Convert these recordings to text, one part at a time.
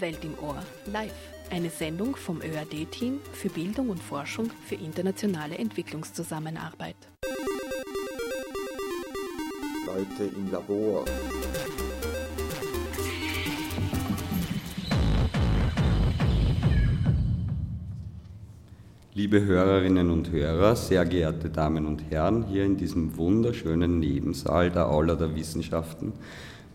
Welt im Ohr live. Eine Sendung vom ÖAD-Team für Bildung und Forschung für internationale Entwicklungszusammenarbeit. Leute im Labor. Liebe Hörerinnen und Hörer, sehr geehrte Damen und Herren, hier in diesem wunderschönen Nebensaal der Aula der Wissenschaften.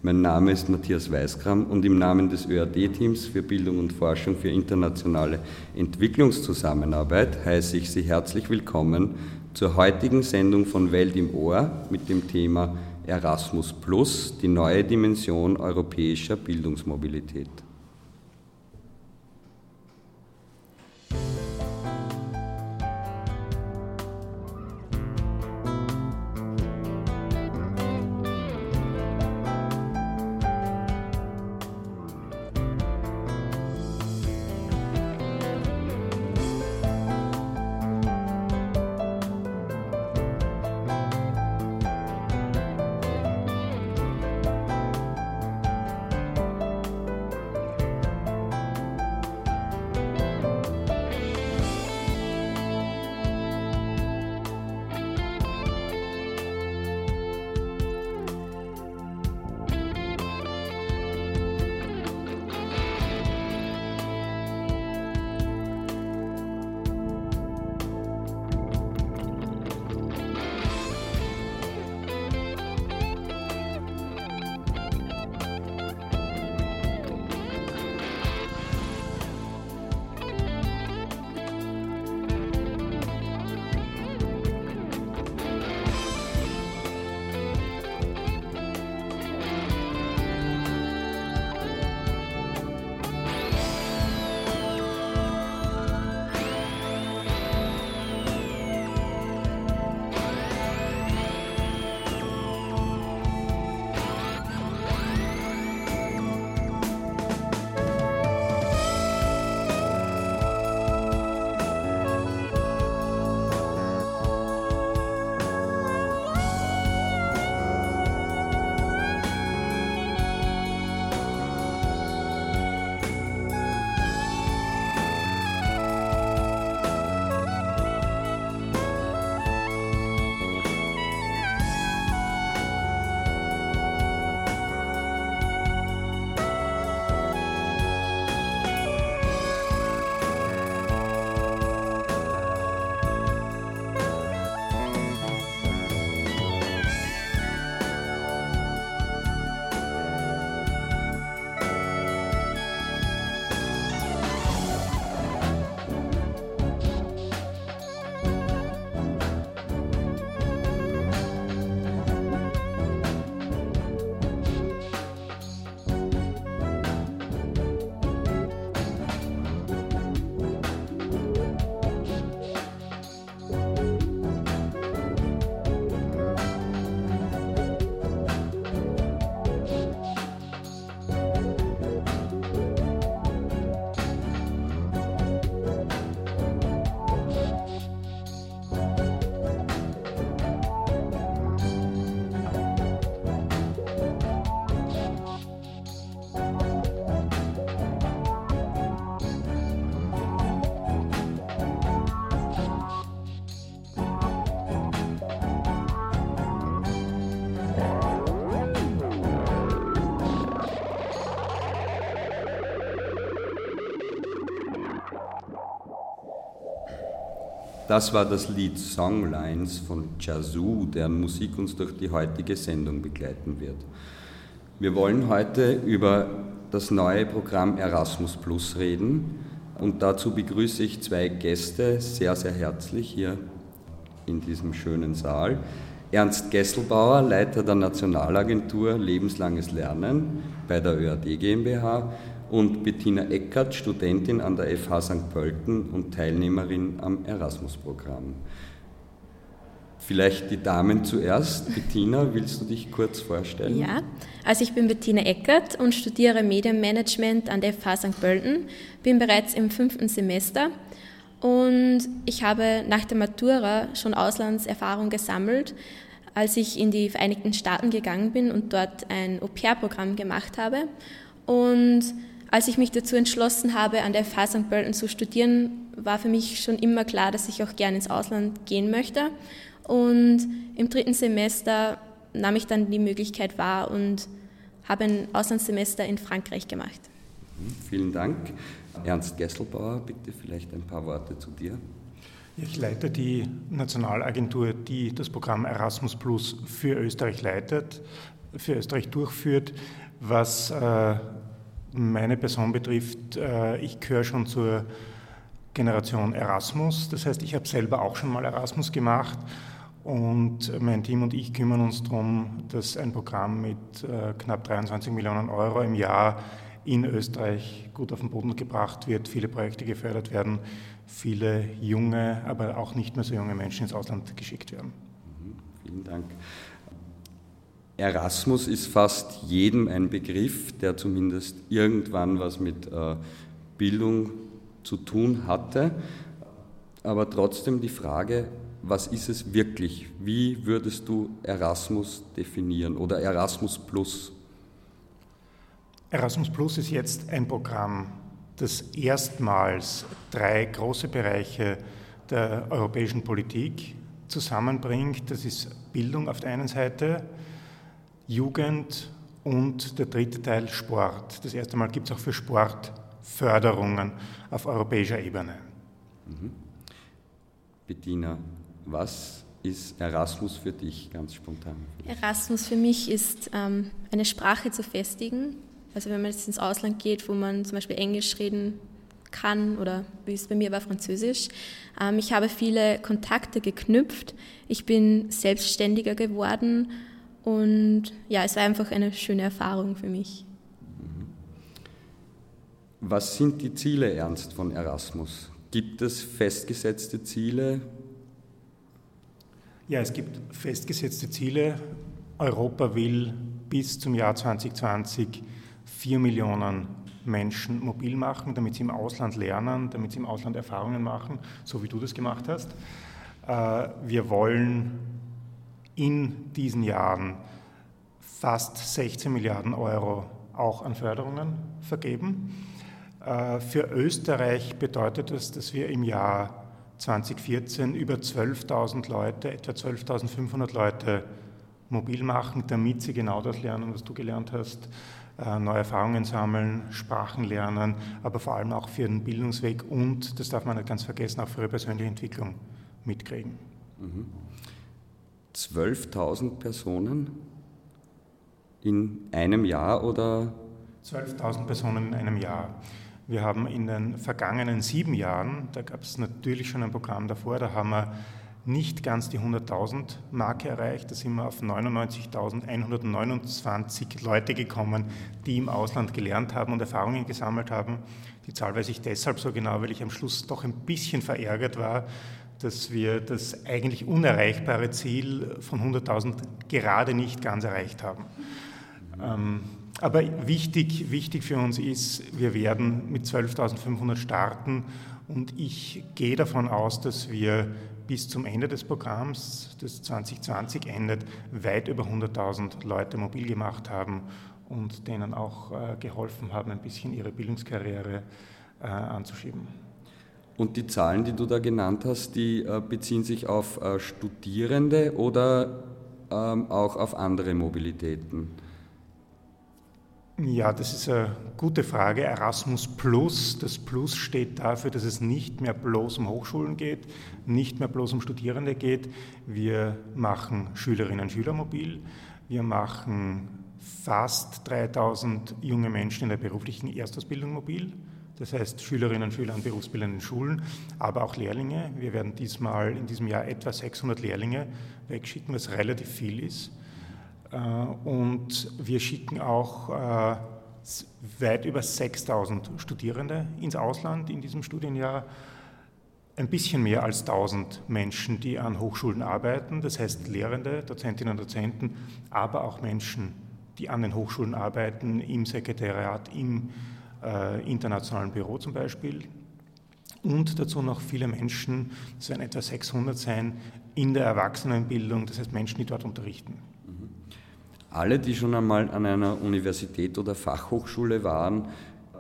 Mein Name ist Matthias Weiskram und im Namen des ÖAD-Teams für Bildung und Forschung für internationale Entwicklungszusammenarbeit heiße ich Sie herzlich willkommen zur heutigen Sendung von Welt im Ohr mit dem Thema Erasmus Plus, die neue Dimension europäischer Bildungsmobilität. Das war das Lied Songlines von Jazoo, deren Musik uns durch die heutige Sendung begleiten wird. Wir wollen heute über das neue Programm Erasmus Plus reden und dazu begrüße ich zwei Gäste sehr, sehr herzlich hier in diesem schönen Saal. Ernst Gesselbauer, Leiter der Nationalagentur Lebenslanges Lernen bei der ÖAD GmbH und Bettina Eckert, Studentin an der FH St. Pölten und Teilnehmerin am Erasmus-Programm. Vielleicht die Damen zuerst. Bettina, willst du dich kurz vorstellen? Ja, also ich bin Bettina Eckert und studiere Medienmanagement an der FH St. Pölten, bin bereits im fünften Semester und ich habe nach der Matura schon Auslandserfahrung gesammelt, als ich in die Vereinigten Staaten gegangen bin und dort ein Au-pair-Programm gemacht habe. Und als ich mich dazu entschlossen habe, an der FH St. Pölten zu studieren, war für mich schon immer klar, dass ich auch gerne ins Ausland gehen möchte. Und im dritten Semester nahm ich dann die Möglichkeit wahr und habe ein Auslandssemester in Frankreich gemacht. Mhm, vielen Dank. Ernst Gesselbauer, bitte vielleicht ein paar Worte zu dir. Ich leite die Nationalagentur, die das Programm Erasmus Plus für Österreich leitet, für Österreich durchführt. Was äh, meine Person betrifft, äh, ich gehöre schon zur Generation Erasmus. Das heißt, ich habe selber auch schon mal Erasmus gemacht und mein Team und ich kümmern uns darum, dass ein Programm mit äh, knapp 23 Millionen Euro im Jahr in Österreich gut auf den Boden gebracht wird, viele Projekte gefördert werden, viele junge, aber auch nicht mehr so junge Menschen ins Ausland geschickt werden. Mhm, vielen Dank. Erasmus ist fast jedem ein Begriff, der zumindest irgendwann was mit äh, Bildung zu tun hatte. Aber trotzdem die Frage, was ist es wirklich? Wie würdest du Erasmus definieren oder Erasmus Plus? Erasmus Plus ist jetzt ein Programm, das erstmals drei große Bereiche der europäischen Politik zusammenbringt. Das ist Bildung auf der einen Seite, Jugend und der dritte Teil Sport. Das erste Mal gibt es auch für Sport Förderungen auf europäischer Ebene. Mhm. Bettina, was ist Erasmus für dich ganz spontan? Erasmus für mich ist ähm, eine Sprache zu festigen. Also wenn man jetzt ins Ausland geht, wo man zum Beispiel Englisch reden kann oder wie es bei mir war Französisch. Ähm, ich habe viele Kontakte geknüpft. Ich bin selbstständiger geworden und ja, es war einfach eine schöne Erfahrung für mich. Was sind die Ziele, Ernst, von Erasmus? Gibt es festgesetzte Ziele? Ja, es gibt festgesetzte Ziele. Europa will bis zum Jahr 2020 vier Millionen Menschen mobil machen, damit sie im Ausland lernen, damit sie im Ausland Erfahrungen machen, so wie du das gemacht hast. Äh, wir wollen in diesen Jahren fast 16 Milliarden Euro auch an Förderungen vergeben. Äh, für Österreich bedeutet das, dass wir im Jahr 2014 über 12.000 Leute, etwa 12.500 Leute mobil machen, damit sie genau das lernen, was du gelernt hast, äh, neue Erfahrungen sammeln, Sprachen lernen, aber vor allem auch für den Bildungsweg und, das darf man nicht ganz vergessen, auch für ihre persönliche Entwicklung mitkriegen. Mhm. 12.000 Personen in einem Jahr oder? 12.000 Personen in einem Jahr. Wir haben in den vergangenen sieben Jahren, da gab es natürlich schon ein Programm davor, da haben wir nicht ganz die 100.000 Marke erreicht. Da sind wir auf 99.129 Leute gekommen, die im Ausland gelernt haben und Erfahrungen gesammelt haben. Die Zahl weiß ich deshalb so genau, weil ich am Schluss doch ein bisschen verärgert war, dass wir das eigentlich unerreichbare Ziel von 100.000 gerade nicht ganz erreicht haben. Ähm, aber wichtig, wichtig für uns ist, wir werden mit 12.500 starten und ich gehe davon aus, dass wir bis zum Ende des Programms, das 2020 endet, weit über 100.000 Leute mobil gemacht haben und denen auch äh, geholfen haben, ein bisschen ihre Bildungskarriere äh, anzuschieben. Und die Zahlen, die du da genannt hast, die äh, beziehen sich auf äh, Studierende oder ähm, auch auf andere Mobilitäten? Ja, das ist eine gute Frage. Erasmus Plus, das Plus steht dafür, dass es nicht mehr bloß um Hochschulen geht, nicht mehr bloß um Studierende geht. Wir machen Schülerinnen und Schüler mobil. Wir machen fast 3000 junge Menschen in der beruflichen Erstausbildung mobil das heißt Schülerinnen und Schüler an berufsbildenden Schulen, aber auch Lehrlinge. Wir werden diesmal in diesem Jahr etwa 600 Lehrlinge wegschicken, was relativ viel ist. Äh, und wir schicken auch äh, weit über 6000 Studierende ins Ausland in diesem Studienjahr. Ein bisschen mehr als 1000 Menschen, die an Hochschulen arbeiten, das heißt Lehrende, Dozentinnen und Dozenten, aber auch Menschen, die an den Hochschulen arbeiten, im Sekretariat, im äh, internationalen Büro zum Beispiel. Und dazu noch viele Menschen, das werden etwa 600 sein, in der Erwachsenenbildung, das heißt Menschen, die dort unterrichten. Alle, die schon einmal an einer Universität oder Fachhochschule waren,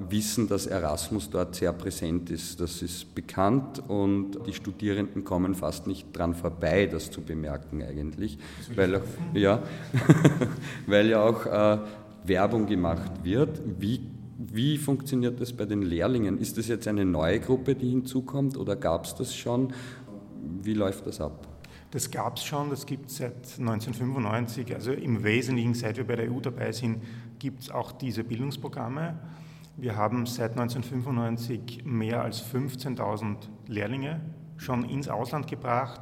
wissen, dass Erasmus dort sehr präsent ist. Das ist bekannt und die Studierenden kommen fast nicht dran vorbei, das zu bemerken eigentlich, weil, auch, ja, weil ja auch äh, Werbung gemacht wird. Wie, wie funktioniert das bei den Lehrlingen? Ist das jetzt eine neue Gruppe, die hinzukommt oder gab es das schon? Wie läuft das ab? Das gab es schon, das gibt es seit 1995. Also im Wesentlichen, seit wir bei der EU dabei sind, gibt es auch diese Bildungsprogramme. Wir haben seit 1995 mehr als 15.000 Lehrlinge schon ins Ausland gebracht.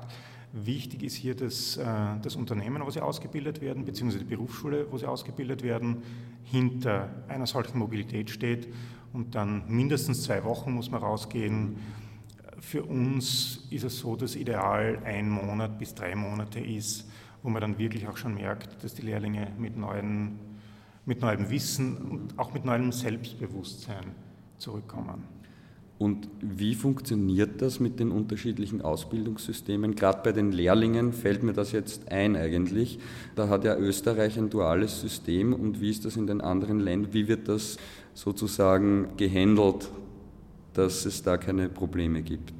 Wichtig ist hier dass, äh, das Unternehmen, wo sie ausgebildet werden, beziehungsweise die Berufsschule, wo sie ausgebildet werden, hinter einer solchen Mobilität steht. Und dann mindestens zwei Wochen muss man rausgehen für uns ist es so, dass ideal ein Monat bis drei Monate ist, wo man dann wirklich auch schon merkt, dass die Lehrlinge mit, neuen, mit neuem Wissen und auch mit neuem Selbstbewusstsein zurückkommen. Und wie funktioniert das mit den unterschiedlichen Ausbildungssystemen? Gerade bei den Lehrlingen fällt mir das jetzt ein eigentlich. Da hat ja Österreich ein duales System und wie ist das in den anderen Ländern? Wie wird das sozusagen gehandelt, dass es da keine Probleme gibt?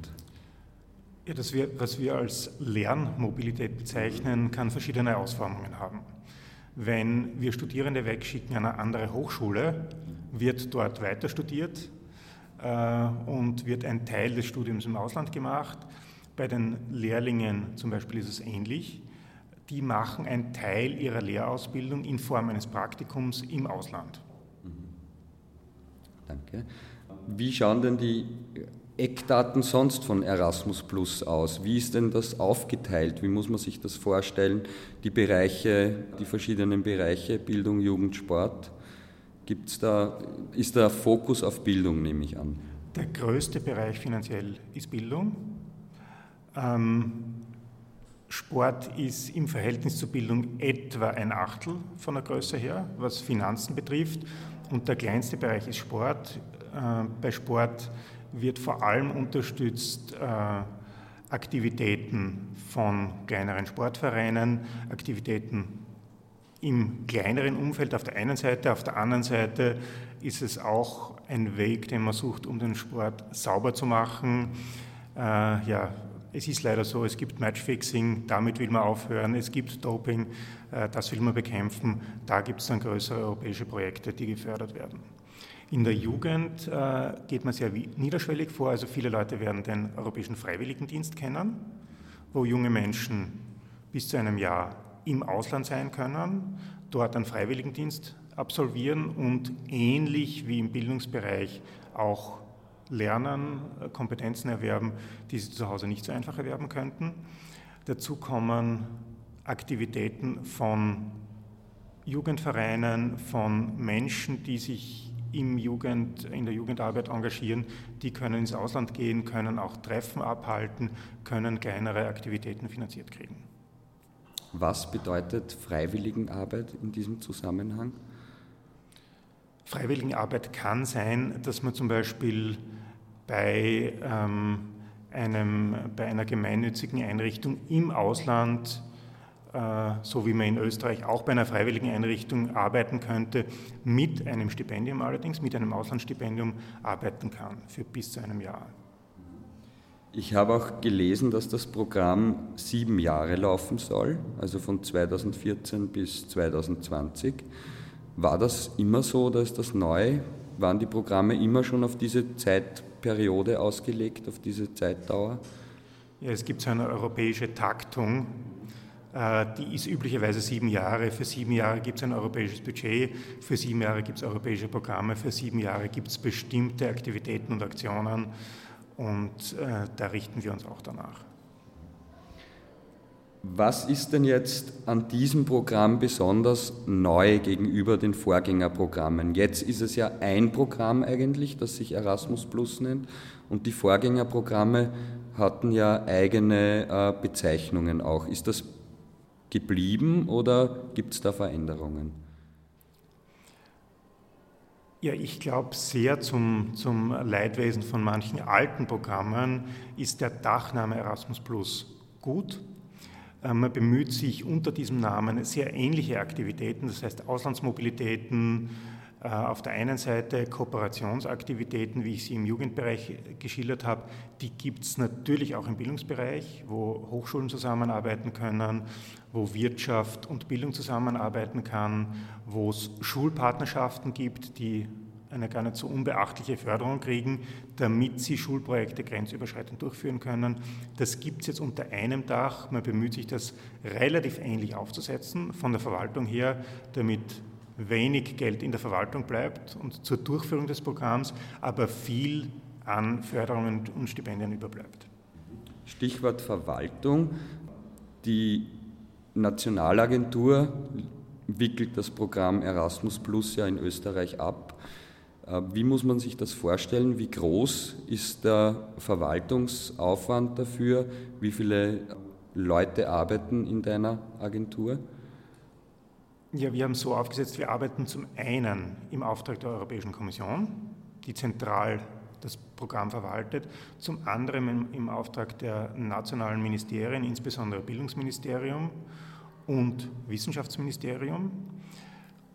Ja, das wir, was wir als Lernmobilität bezeichnen, kann verschiedene Ausformungen haben. Wenn wir Studierende wegschicken an eine andere Hochschule, wird dort weiter studiert äh, und wird ein Teil des Studiums im Ausland gemacht. Bei den Lehrlingen zum Beispiel ist es ähnlich. Die machen einen Teil ihrer Lehrausbildung in Form eines Praktikums im Ausland. Mhm. Danke. Wie schauen denn die Eckdaten sonst von Erasmus Plus aus? Wie ist denn das aufgeteilt? Wie muss man sich das vorstellen? Die Bereiche, die verschiedenen Bereiche, Bildung, Jugend, Sport. Gibt's da, ist da Fokus auf Bildung, nehme ich an? Der größte Bereich finanziell ist Bildung. Ähm, Sport ist im Verhältnis zur Bildung etwa ein Achtel von der Größe her, was Finanzen betrifft. Und der kleinste Bereich ist Sport. Äh, bei Sport wird vor allem unterstützt äh, Aktivitäten von kleineren Sportvereinen, Aktivitäten im kleineren Umfeld auf der einen Seite, auf der anderen Seite ist es auch ein Weg, den man sucht, um den Sport sauber zu machen. Äh, ja, es ist leider so, es gibt Matchfixing, damit will man aufhören, es gibt Doping, äh, das will man bekämpfen. Da gibt es dann größere europäische Projekte, die gefördert werden. In der Jugend äh, geht man sehr niederschwellig vor. Also viele Leute werden den Europäischen Freiwilligendienst kennen, wo junge Menschen bis zu einem Jahr im Ausland sein können, dort einen Freiwilligendienst absolvieren und ähnlich wie im Bildungsbereich auch lernen, äh, Kompetenzen erwerben, die sie zu Hause nicht so einfach erwerben könnten. Dazu kommen Aktivitäten von Jugendvereinen, von Menschen, die sich im Jugend, in der Jugendarbeit engagieren, die können ins Ausland gehen, können auch Treffen abhalten, können kleinere Aktivitäten finanziert kriegen. Was bedeutet Freiwilligenarbeit in diesem Zusammenhang? Freiwilligenarbeit kann sein, dass man zum Beispiel bei, ähm, einem, bei einer gemeinnützigen Einrichtung im Ausland so wie man in Österreich auch bei einer freiwilligen Einrichtung arbeiten könnte, mit einem Stipendium allerdings, mit einem Auslandsstipendium arbeiten kann für bis zu einem Jahr. Ich habe auch gelesen, dass das Programm sieben Jahre laufen soll, also von 2014 bis 2020. War das immer so oder ist das neu? Waren die Programme immer schon auf diese Zeitperiode ausgelegt, auf diese Zeitdauer? Ja, es gibt so eine europäische Taktung, äh, die ist üblicherweise sieben Jahre. Für sieben Jahre gibt es ein europäisches Budget, für sieben Jahre gibt es europäische Programme, für sieben Jahre gibt es bestimmte Aktivitäten und Aktionen und äh, da richten wir uns auch danach. Was ist denn jetzt an diesem Programm besonders neu gegenüber den Vorgängerprogrammen? Jetzt ist es ja ein Programm eigentlich, das sich Erasmus Plus nennt und die Vorgängerprogramme hatten ja eigene äh, Bezeichnungen auch. Ist das geblieben oder gibt es da Veränderungen? Ja, ich glaube, sehr zum, zum Leidwesen von manchen alten Programmen ist der Dachname Erasmus Plus gut. Äh, man bemüht sich unter diesem Namen sehr ähnliche Aktivitäten, das heißt Auslandsmobilitäten, auf der einen Seite Kooperationsaktivitäten, wie ich sie im Jugendbereich geschildert habe, die gibt es natürlich auch im Bildungsbereich, wo Hochschulen zusammenarbeiten können, wo Wirtschaft und Bildung zusammenarbeiten kann, wo es Schulpartnerschaften gibt, die eine gar nicht so unbeachtliche Förderung kriegen, damit sie Schulprojekte grenzüberschreitend durchführen können. Das gibt es jetzt unter einem Dach. Man bemüht sich, das relativ ähnlich aufzusetzen von der Verwaltung her, damit wenig Geld in der Verwaltung bleibt und zur Durchführung des Programms, aber viel an Förderungen und Stipendien überbleibt. Stichwort Verwaltung. Die Nationalagentur wickelt das Programm Erasmus Plus ja in Österreich ab. Äh, wie muss man sich das vorstellen? Wie groß ist der Verwaltungsaufwand dafür? Wie viele Leute arbeiten in deiner Agentur? Ja, wir haben so aufgesetzt, wir arbeiten zum einen im Auftrag der Europäischen Kommission, die zentral das Programm verwaltet, zum anderen im, Auftrag der nationalen Ministerien, insbesondere Bildungsministerium und Wissenschaftsministerium.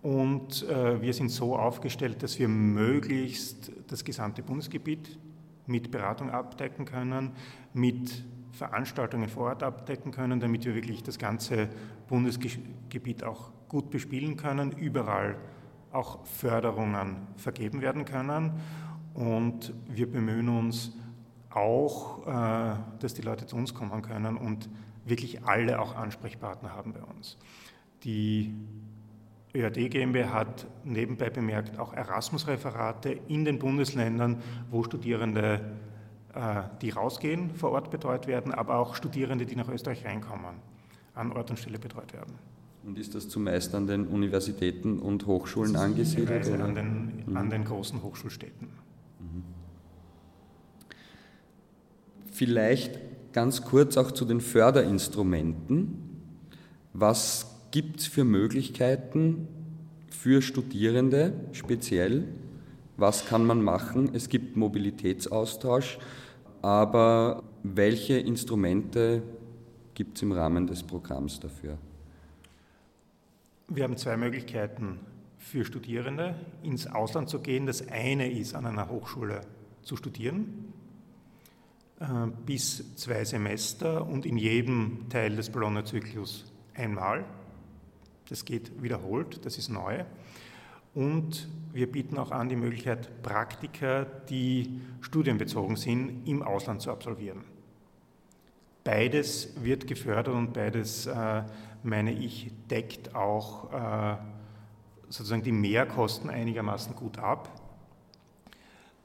Und äh, wir sind so aufgestellt, dass wir möglichst das gesamte Bundesgebiet mit Beratung abdecken können, mit Veranstaltungen vor Ort abdecken können, damit wir wirklich das ganze Bundesgebiet auch gut bespielen können, überall auch Förderungen vergeben werden können. Und wir bemühen uns auch, äh, dass die Leute zu uns kommen können und wirklich alle auch Ansprechpartner haben bei uns. Die ÖAD GmbH hat nebenbei bemerkt auch Erasmus-Referate in den Bundesländern, wo Studierende, äh, die rausgehen, vor Ort betreut werden, aber auch Studierende, die nach Österreich reinkommen, an Ort und Stelle betreut werden. Und ist das zumeist an den Universitäten und Hochschulen angesiedelt? An den, mhm. an den großen Hochschulstädten. Mhm. Vielleicht ganz kurz auch zu den Förderinstrumenten. Was gibt es für Möglichkeiten für Studierende speziell? Was kann man machen? Es gibt Mobilitätsaustausch, aber welche Instrumente gibt es im Rahmen des Programms dafür? Wir haben zwei Möglichkeiten für Studierende, ins Ausland zu gehen. Das eine ist, an einer Hochschule zu studieren, äh, bis zwei Semester und in jedem Teil des Bologna-Zyklus einmal. Das geht wiederholt, das ist neu. Und wir bieten auch an die Möglichkeit, Praktika, die studienbezogen sind, im Ausland zu absolvieren. Beides wird gefördert und beides äh, meine ich, deckt auch äh, sozusagen die Mehrkosten einigermaßen gut ab.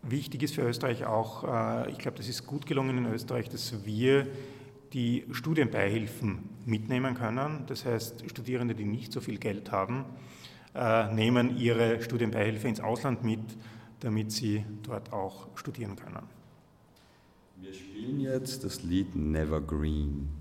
Wichtig ist für Österreich auch, äh, ich glaube, das ist gut gelungen in Österreich, dass wir die Studienbeihilfen mitnehmen können. Das heißt, Studierende, die nicht so viel Geld haben, äh, nehmen ihre Studienbeihilfe ins Ausland mit, damit sie dort auch studieren können. Wir spielen jetzt das Lied Never Green.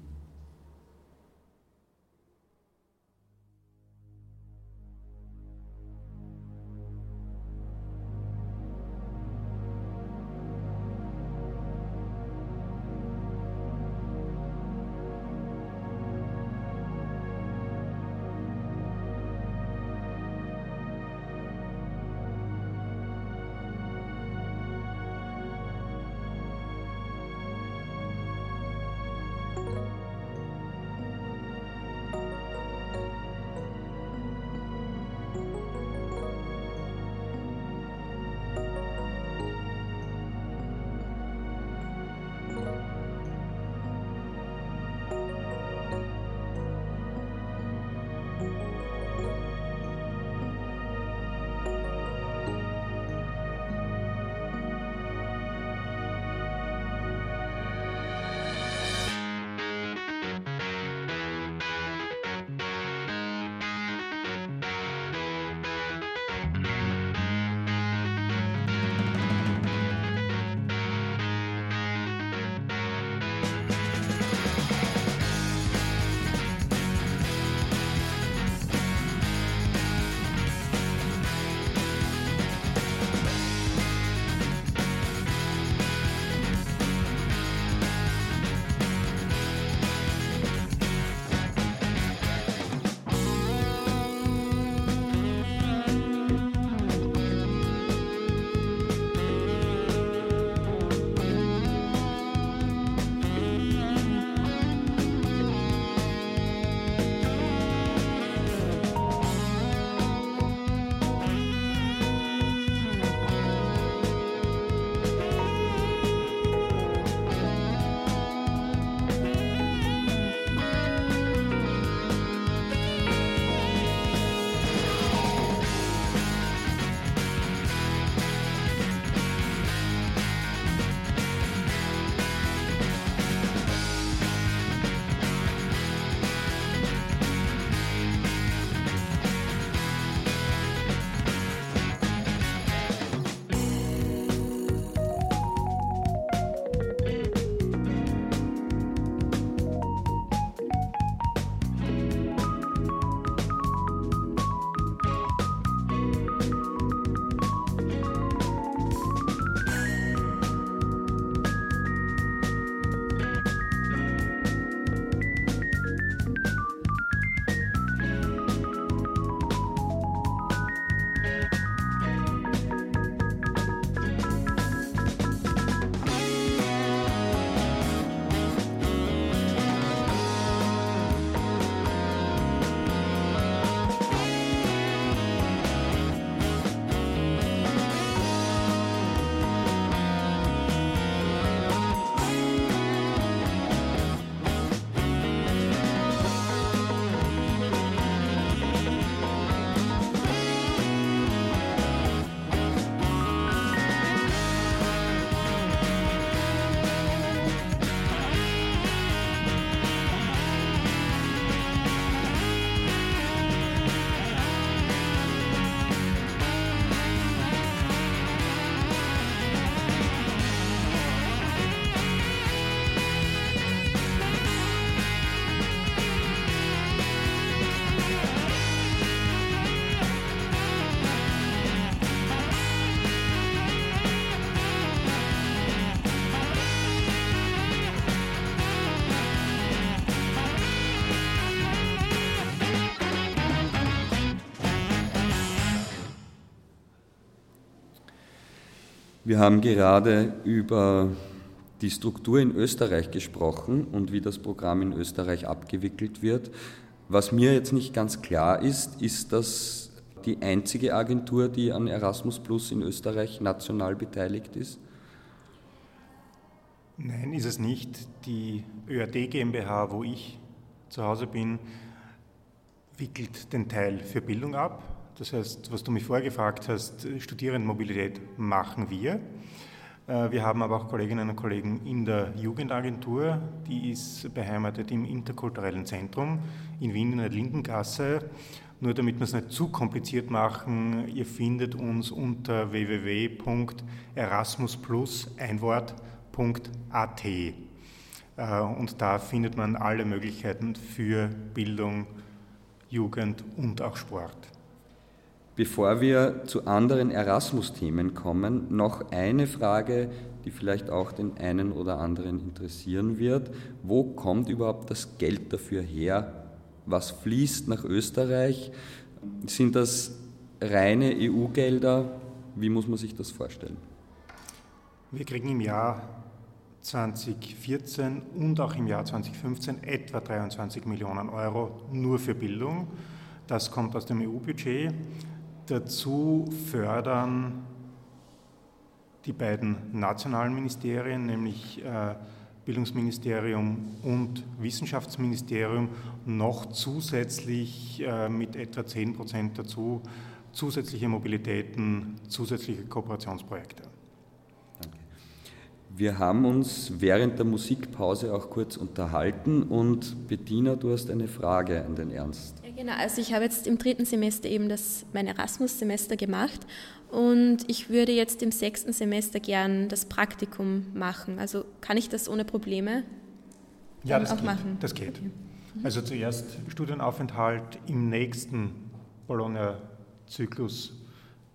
Wir haben gerade über die Struktur in Österreich gesprochen und wie das Programm in Österreich abgewickelt wird. Was mir jetzt nicht ganz klar ist, ist, dass die einzige Agentur, die an Erasmus Plus in Österreich national beteiligt ist? Nein, ist es nicht. Die ÖAD GmbH, wo ich zu Hause bin, wickelt den Teil für Bildung ab. Das heißt, was du mich vorgefragt hast, Studierendenmobilität machen wir. Äh, wir haben aber auch Kolleginnen und Kollegen in der Jugendagentur, die ist beheimatet im interkulturellen Zentrum in Wien in der Lindengasse. Nur damit wir es nicht zu kompliziert machen, ihr findet uns unter www.erasmusplus.einwort.at äh, und da findet man alle Möglichkeiten für Bildung, Jugend und auch Sport. Bevor wir zu anderen Erasmus-Themen kommen, noch eine Frage, die vielleicht auch den einen oder anderen interessieren wird. Wo kommt überhaupt das Geld dafür her? Was fließt nach Österreich? Sind das reine EU-Gelder? Wie muss man sich das vorstellen? Wir kriegen im Jahr 2014 und auch im Jahr 2015 etwa 23 Millionen Euro nur für Bildung. Das kommt aus dem EU-Budget. Dazu fördern die beiden nationalen Ministerien, nämlich äh, Bildungsministerium und Wissenschaftsministerium, noch zusätzlich äh, mit etwa 10 Prozent dazu zusätzliche Mobilitäten, zusätzliche Kooperationsprojekte. Wir haben uns während der Musikpause auch kurz unterhalten und Bettina, du hast eine Frage an den Ernst. Ja, genau. Also ich habe jetzt im dritten Semester eben das, mein Erasmus-Semester gemacht und ich würde jetzt im sechsten Semester gern das Praktikum machen. Also kann ich das ohne Probleme ja, das auch geht. machen? Das geht. Okay. Also zuerst Studienaufenthalt im nächsten Bologna-Zyklus,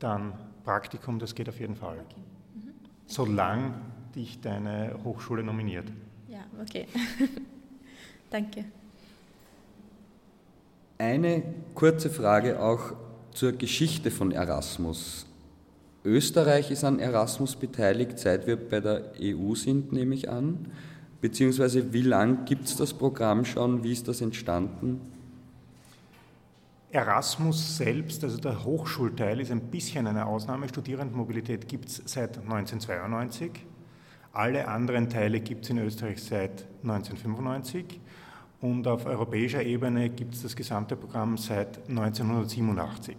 dann Praktikum, das geht auf jeden Fall. Okay. Mhm. Solange dich deine Hochschule nominiert. Ja, okay. Danke. Eine kurze Frage auch zur Geschichte von Erasmus. Österreich ist an Erasmus beteiligt, seit wir bei der EU sind, nehme ich an. Beziehungsweise wie lange gibt es das Programm schon? Wie ist das entstanden? Erasmus selbst, also der Hochschulteil, ist ein bisschen eine Ausnahme. Studierendenmobilität gibt es seit 1992. Alle anderen Teile gibt es in Österreich seit 1995 und auf europäischer Ebene gibt es das gesamte Programm seit 1987.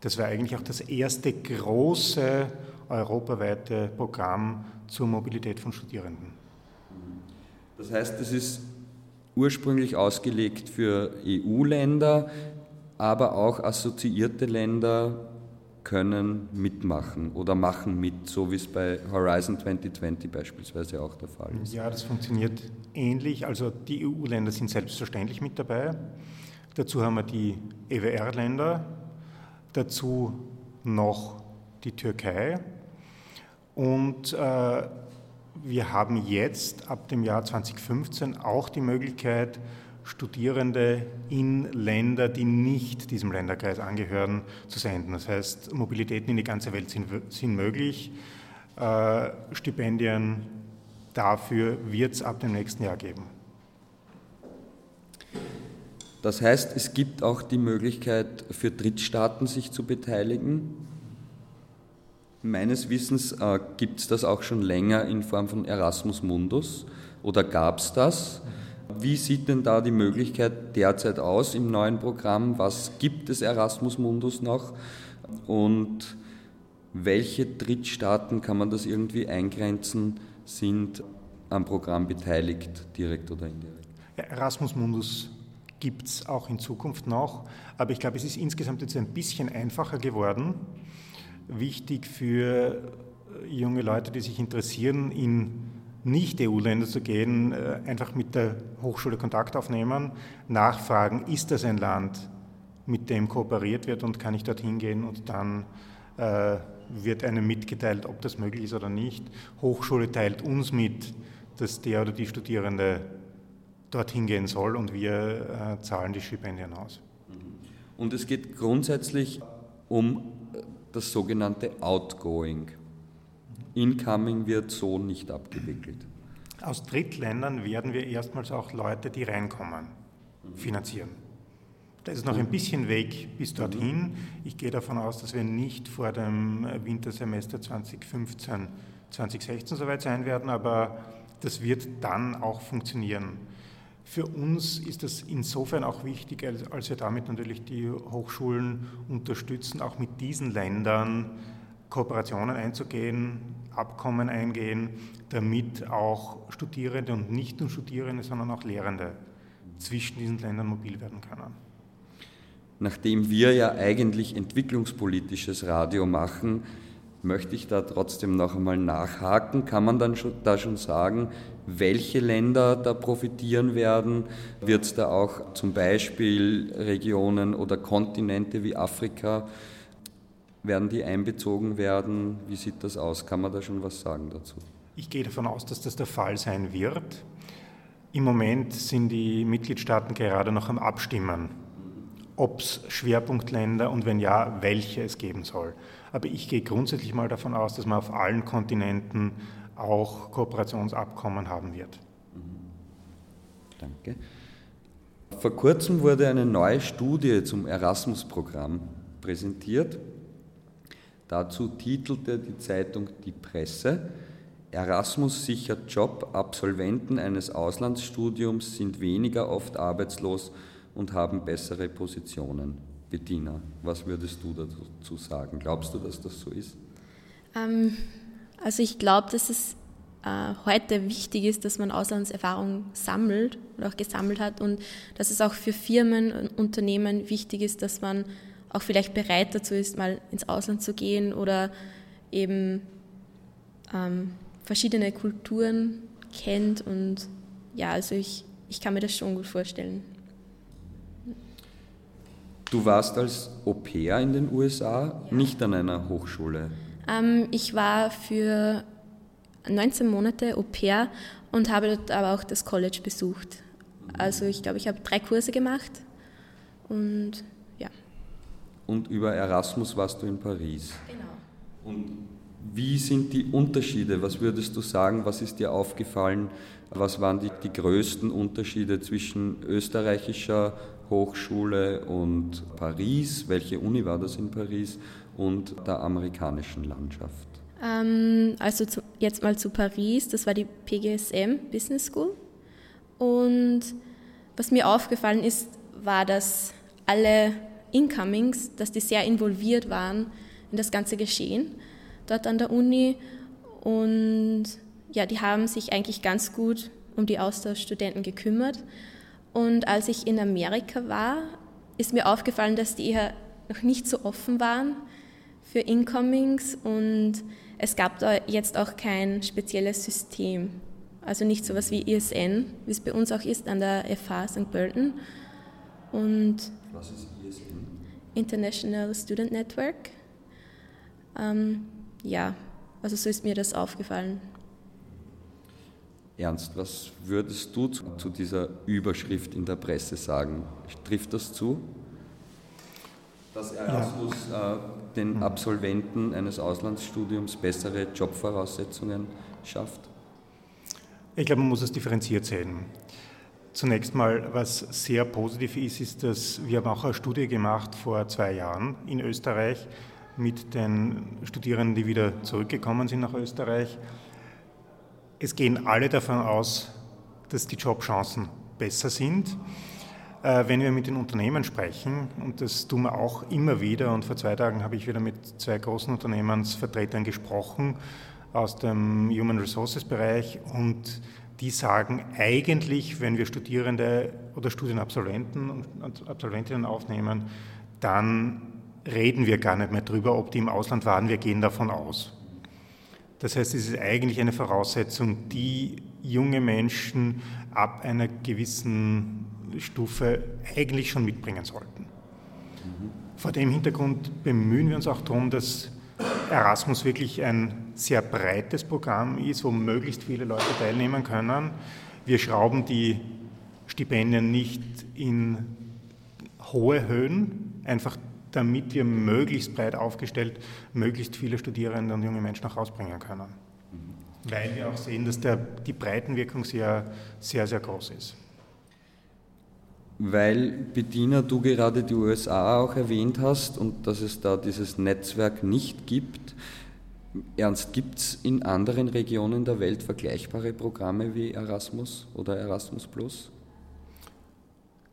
Das war eigentlich auch das erste große europaweite Programm zur Mobilität von Studierenden. Das heißt, es ist ursprünglich ausgelegt für EU-Länder, aber auch assoziierte Länder können mitmachen oder machen mit, so wie es bei Horizon 2020 beispielsweise auch der Fall ist. Ja, das funktioniert ähnlich. Also die EU-Länder sind selbstverständlich mit dabei. Dazu haben wir die EWR-Länder, dazu noch die Türkei. Und äh, wir haben jetzt ab dem Jahr 2015 auch die Möglichkeit, Studierende in Länder, die nicht diesem Länderkreis angehören, zu senden. Das heißt, Mobilitäten in die ganze Welt sind, sind möglich. Äh, Stipendien dafür wird es ab dem nächsten Jahr geben. Das heißt, es gibt auch die Möglichkeit für Drittstaaten, sich zu beteiligen. Meines Wissens äh, gibt es das auch schon länger in Form von Erasmus Mundus oder gab es das? Wie sieht denn da die Möglichkeit derzeit aus im neuen Programm? Was gibt es Erasmus Mundus noch? Und welche Drittstaaten kann man das irgendwie eingrenzen, sind am Programm beteiligt, direkt oder indirekt? Erasmus Mundus gibt es auch in Zukunft noch, aber ich glaube, es ist insgesamt jetzt ein bisschen einfacher geworden. Wichtig für junge Leute, die sich interessieren, in nicht-EU-Länder zu gehen, äh, einfach mit der Hochschule Kontakt aufnehmen, nachfragen, ist das ein Land, mit dem kooperiert wird und kann ich dorthin gehen und dann äh, wird einem mitgeteilt, ob das möglich ist oder nicht. Hochschule teilt uns mit, dass der oder die Studierende dorthin gehen soll und wir äh, zahlen die Stipendien aus. Und es geht grundsätzlich um das sogenannte Outgoing. Incoming wird so nicht abgewickelt. Aus Drittländern werden wir erstmals auch Leute, die reinkommen, finanzieren. Da ist noch ein bisschen Weg bis dorthin. Ich gehe davon aus, dass wir nicht vor dem Wintersemester 2015, 2016 soweit sein werden, aber das wird dann auch funktionieren. Für uns ist das insofern auch wichtig, als wir damit natürlich die Hochschulen unterstützen, auch mit diesen Ländern Kooperationen einzugehen, Abkommen eingehen, damit auch Studierende und nicht nur Studierende, sondern auch Lehrende zwischen diesen Ländern mobil werden können. Nachdem wir ja eigentlich entwicklungspolitisches Radio machen, möchte ich da trotzdem noch einmal nachhaken. Kann man dann schon, da schon sagen, welche Länder da profitieren werden? Wird es da auch zum Beispiel Regionen oder Kontinente wie Afrika, werden die einbezogen werden? Wie sieht das aus? Kann man da schon was sagen dazu? Ich gehe davon aus, dass das der Fall sein wird. Im Moment sind die Mitgliedstaaten gerade noch am Abstimmen, ob es Schwerpunktländer und wenn ja, welche es geben soll. Aber ich gehe grundsätzlich mal davon aus, dass man auf allen Kontinenten auch Kooperationsabkommen haben wird. Danke. Vor kurzem wurde eine neue Studie zum Erasmus-Programm präsentiert. Dazu titelte die Zeitung Die Presse, Erasmus sichert Job, Absolventen eines Auslandsstudiums sind weniger oft arbeitslos und haben bessere Positionen. Bettina, was würdest du dazu sagen? Glaubst du, dass das so ist? Ähm, also ich glaube, dass es äh, heute wichtig ist, dass man Auslandserfahrung sammelt oder auch gesammelt hat und dass es auch für Firmen und Unternehmen wichtig ist, dass man auch vielleicht bereit dazu ist, mal ins Ausland zu gehen oder eben ähm, verschiedene Kulturen kennt und ja, also ich, ich kann mir das schon gut vorstellen. Du warst als Au pair in den USA, ja. nicht an einer Hochschule. Ähm, ich war für 19 Monate Au pair und habe dort aber auch das College besucht. Also ich glaube, ich habe drei Kurse gemacht und. Und über Erasmus warst du in Paris. Genau. Und wie sind die Unterschiede? Was würdest du sagen? Was ist dir aufgefallen? Was waren die, die größten Unterschiede zwischen österreichischer Hochschule und Paris. Welche Uni war das in Paris? Und der amerikanischen Landschaft? Ähm, also zu, jetzt mal zu Paris. Das war die PGSM Business School. Und was mir aufgefallen ist, war, dass alle Incomings, dass die sehr involviert waren in das ganze Geschehen dort an der Uni. Und ja, die haben sich eigentlich ganz gut um die Austauschstudenten gekümmert. Und als ich in Amerika war, ist mir aufgefallen, dass die eher noch nicht so offen waren für Incomings und es gab da jetzt auch kein spezielles System. Also nicht so etwas wie ISN, wie es bei uns auch ist an der FH St. Pölten. Und Was ist? International Student Network. Ähm, ja, also so ist mir das aufgefallen. Ernst, was würdest du zu, zu dieser Überschrift in der Presse sagen? Trifft das zu? Dass Erasmus ja. äh, den hm. Absolventen eines Auslandsstudiums bessere Jobvoraussetzungen schafft? Ich glaube, man muss es differenziert sehen. Zunächst mal, was sehr positiv ist, ist, dass wir haben auch eine Studie gemacht vor zwei Jahren in Österreich mit den Studierenden, die wieder zurückgekommen sind nach Österreich es gehen alle davon aus, dass die Jobchancen besser sind. Äh, wenn wir mit den Unternehmen sprechen, und das tun wir auch immer wieder, und vor zwei Tagen habe ich wieder mit zwei großen Unternehmensvertretern gesprochen aus dem Human Resources Bereich, und die sagen eigentlich, wenn wir Studierende oder Studienabsolventen und Absolventinnen aufnehmen, dann reden wir gar nicht mehr drüber, ob die im Ausland waren, wir gehen davon aus. Das heißt, es ist eigentlich eine Voraussetzung, die junge Menschen ab einer gewissen Stufe eigentlich schon mitbringen sollten. Vor dem Hintergrund bemühen wir uns auch darum, dass Erasmus wirklich ein sehr breites Programm ist, wo möglichst viele Leute teilnehmen können. Wir schrauben die Stipendien nicht in hohe Höhen, einfach damit wir möglichst breit aufgestellt möglichst viele Studierende und junge Menschen auch rausbringen können. Weil wir auch sehen, dass der, die Breitenwirkung sehr, sehr, sehr groß ist. Weil, Bettina, du gerade die USA auch erwähnt hast und dass es da dieses Netzwerk nicht gibt. Ernst, gibt es in anderen Regionen der Welt vergleichbare Programme wie Erasmus oder Erasmus Plus?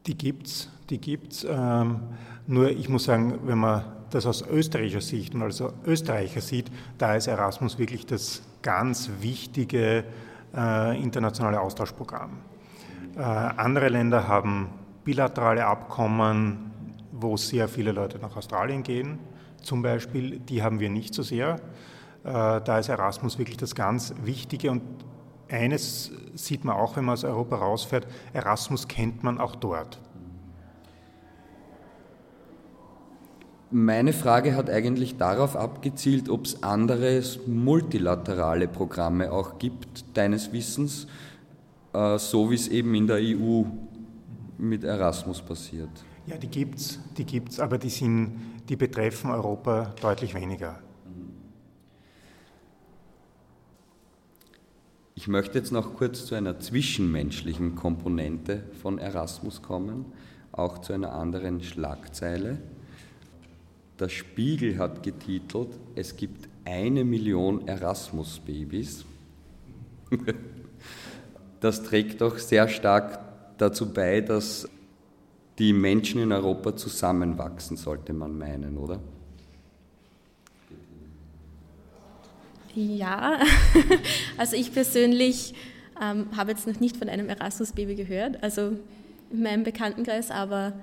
Die gibt es, die gibt's. Ähm, nur ich muss sagen, wenn man das aus österreichischer Sicht und als Österreicher sieht, da ist Erasmus wirklich das ganz wichtige äh, internationale Austauschprogramm. Äh, andere Länder haben bilaterale Abkommen, wo sehr viele Leute nach Australien gehen, zum Beispiel. Die haben wir nicht so sehr. Äh, da ist Erasmus wirklich das ganz Wichtige und eines sieht man auch, wenn man aus Europa rausfährt, Erasmus kennt man auch dort. Meine Frage hat eigentlich darauf abgezielt, ob es andere multilaterale Programme auch gibt, deines Wissens, äh, so wie es eben in der EU mit Erasmus passiert. Ja, die gibt es, die gibt's, aber die, sind, die betreffen Europa deutlich weniger. Ich möchte jetzt noch kurz zu einer zwischenmenschlichen Komponente von Erasmus kommen, auch zu einer anderen Schlagzeile. Der Spiegel hat getitelt, es gibt eine Million Erasmus-Babys. Das trägt doch sehr stark dazu bei, dass die Menschen in Europa zusammenwachsen, sollte man meinen, oder? Ja, also ich persönlich ähm, habe jetzt noch nicht von einem Erasmus-Baby gehört, also in meinem Bekanntenkreis, aber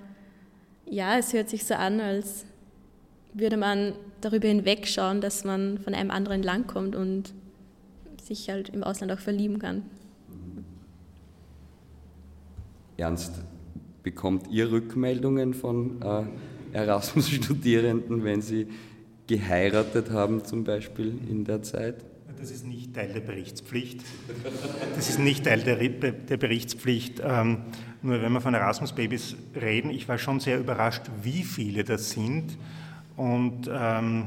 ja, es hört sich so an, als würde man darüber hinwegschauen, dass man von einem anderen Land kommt und sich halt im Ausland auch verlieben kann. Ernst, bekommt ihr Rückmeldungen von äh, Erasmus-Studierenden, wenn sie geheiratet haben zum Beispiel in der Zeit? Das ist nicht Teil der Berichtspflicht. Das ist nicht Teil der, der Berichtspflicht. Ähm, nur wenn wir von Erasmus-Babys reden, ich war schon sehr überrascht, wie viele das sind. Und ähm,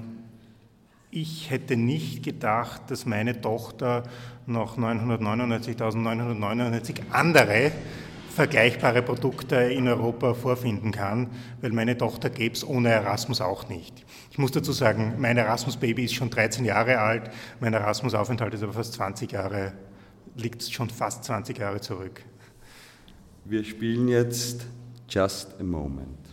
ich hätte nicht gedacht, dass meine Tochter noch 999.999 andere vergleichbare Produkte in Europa vorfinden kann, weil meine Tochter gäbe es ohne Erasmus auch nicht. Ich muss dazu sagen, mein Erasmus-Baby ist schon 13 Jahre alt, mein Erasmus-Aufenthalt ist aber fast 20 Jahre, liegt schon fast 20 Jahre zurück. Wir spielen jetzt Just a Moment.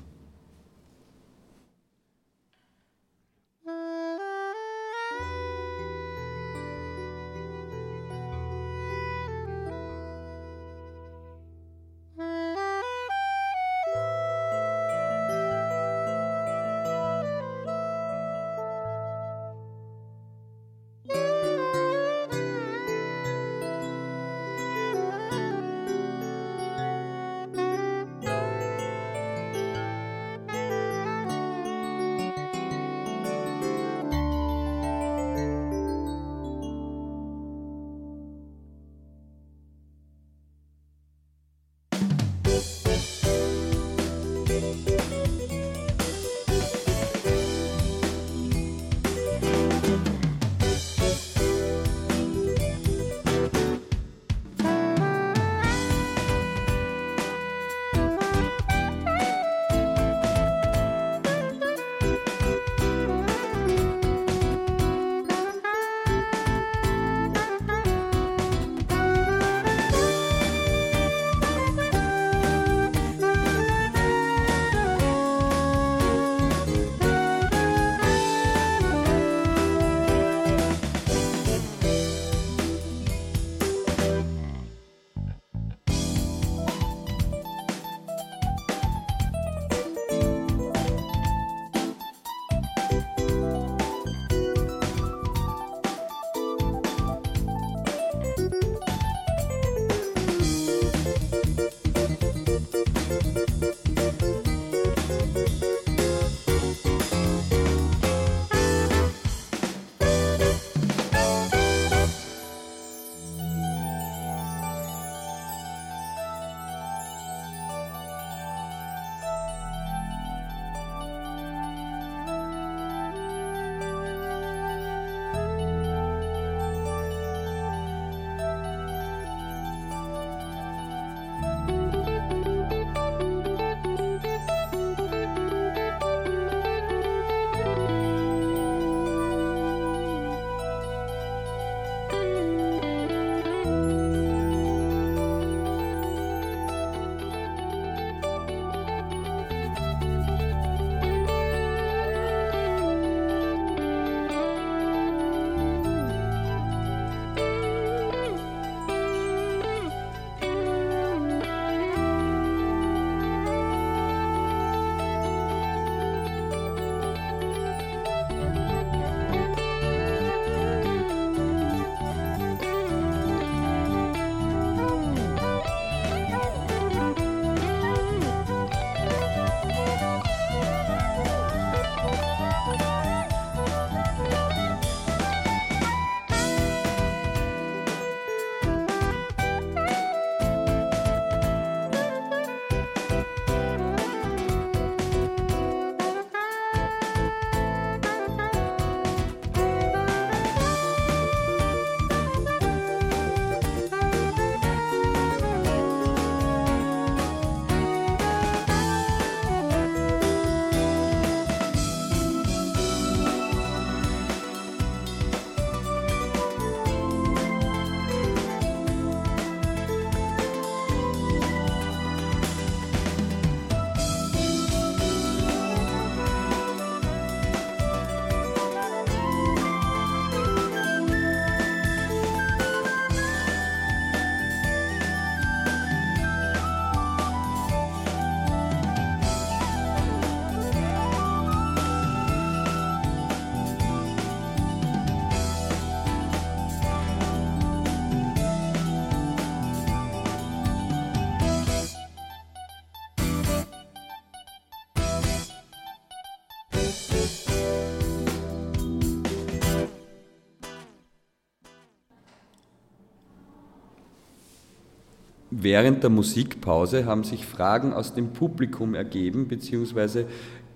Während der Musikpause haben sich Fragen aus dem Publikum ergeben, beziehungsweise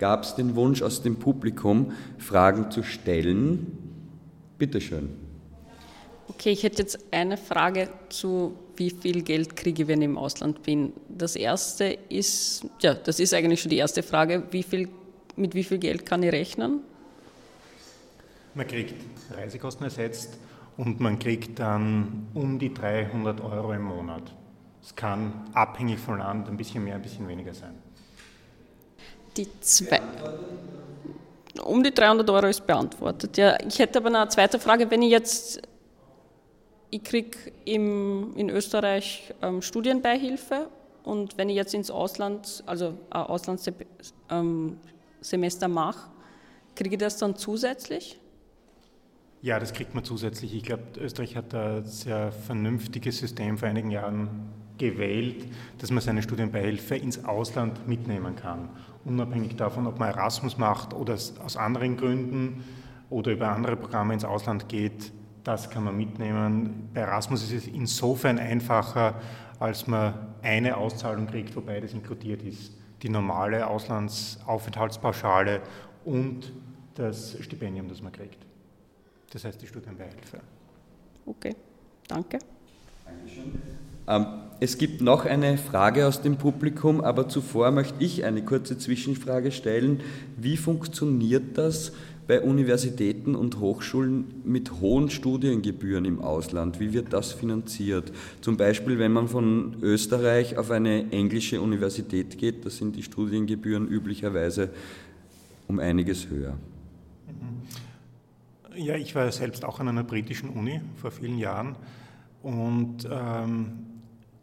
gab es den Wunsch aus dem Publikum, Fragen zu stellen. Bitte schön. Okay, ich hätte jetzt eine Frage zu, wie viel Geld kriege ich, wenn ich im Ausland bin. Das erste ist, ja, das ist eigentlich schon die erste Frage, wie viel, mit wie viel Geld kann ich rechnen? Man kriegt Reisekosten ersetzt und man kriegt dann um die 300 Euro im Monat. Es kann abhängig vom Land ein bisschen mehr, ein bisschen weniger sein. Die zwei. Um die 300 Euro ist beantwortet. Ja, ich hätte aber eine zweite Frage. Wenn ich jetzt, ich kriege in Österreich ähm, Studienbeihilfe und wenn ich jetzt ins Ausland, also ein Auslandssemester ähm, mache, kriege ich das dann zusätzlich? Ja, das kriegt man zusätzlich. Ich glaube, Österreich hat ein sehr vernünftiges System vor einigen Jahren gewählt, dass man seine Studienbeihilfe ins Ausland mitnehmen kann. Unabhängig davon, ob man Erasmus macht oder aus anderen Gründen oder über andere Programme ins Ausland geht, das kann man mitnehmen. Bei Erasmus ist es insofern einfacher, als man eine Auszahlung kriegt, wo beides inkludiert ist. Die normale Auslandsaufenthaltspauschale und das Stipendium, das man kriegt. Das heißt die Studienbeihilfe. Okay, danke. Dankeschön. Ähm, es gibt noch eine Frage aus dem Publikum, aber zuvor möchte ich eine kurze Zwischenfrage stellen. Wie funktioniert das bei Universitäten und Hochschulen mit hohen Studiengebühren im Ausland? Wie wird das finanziert? Zum Beispiel, wenn man von Österreich auf eine englische Universität geht, da sind die Studiengebühren üblicherweise um einiges höher. Ja, ich war selbst auch an einer britischen Uni vor vielen Jahren und ähm,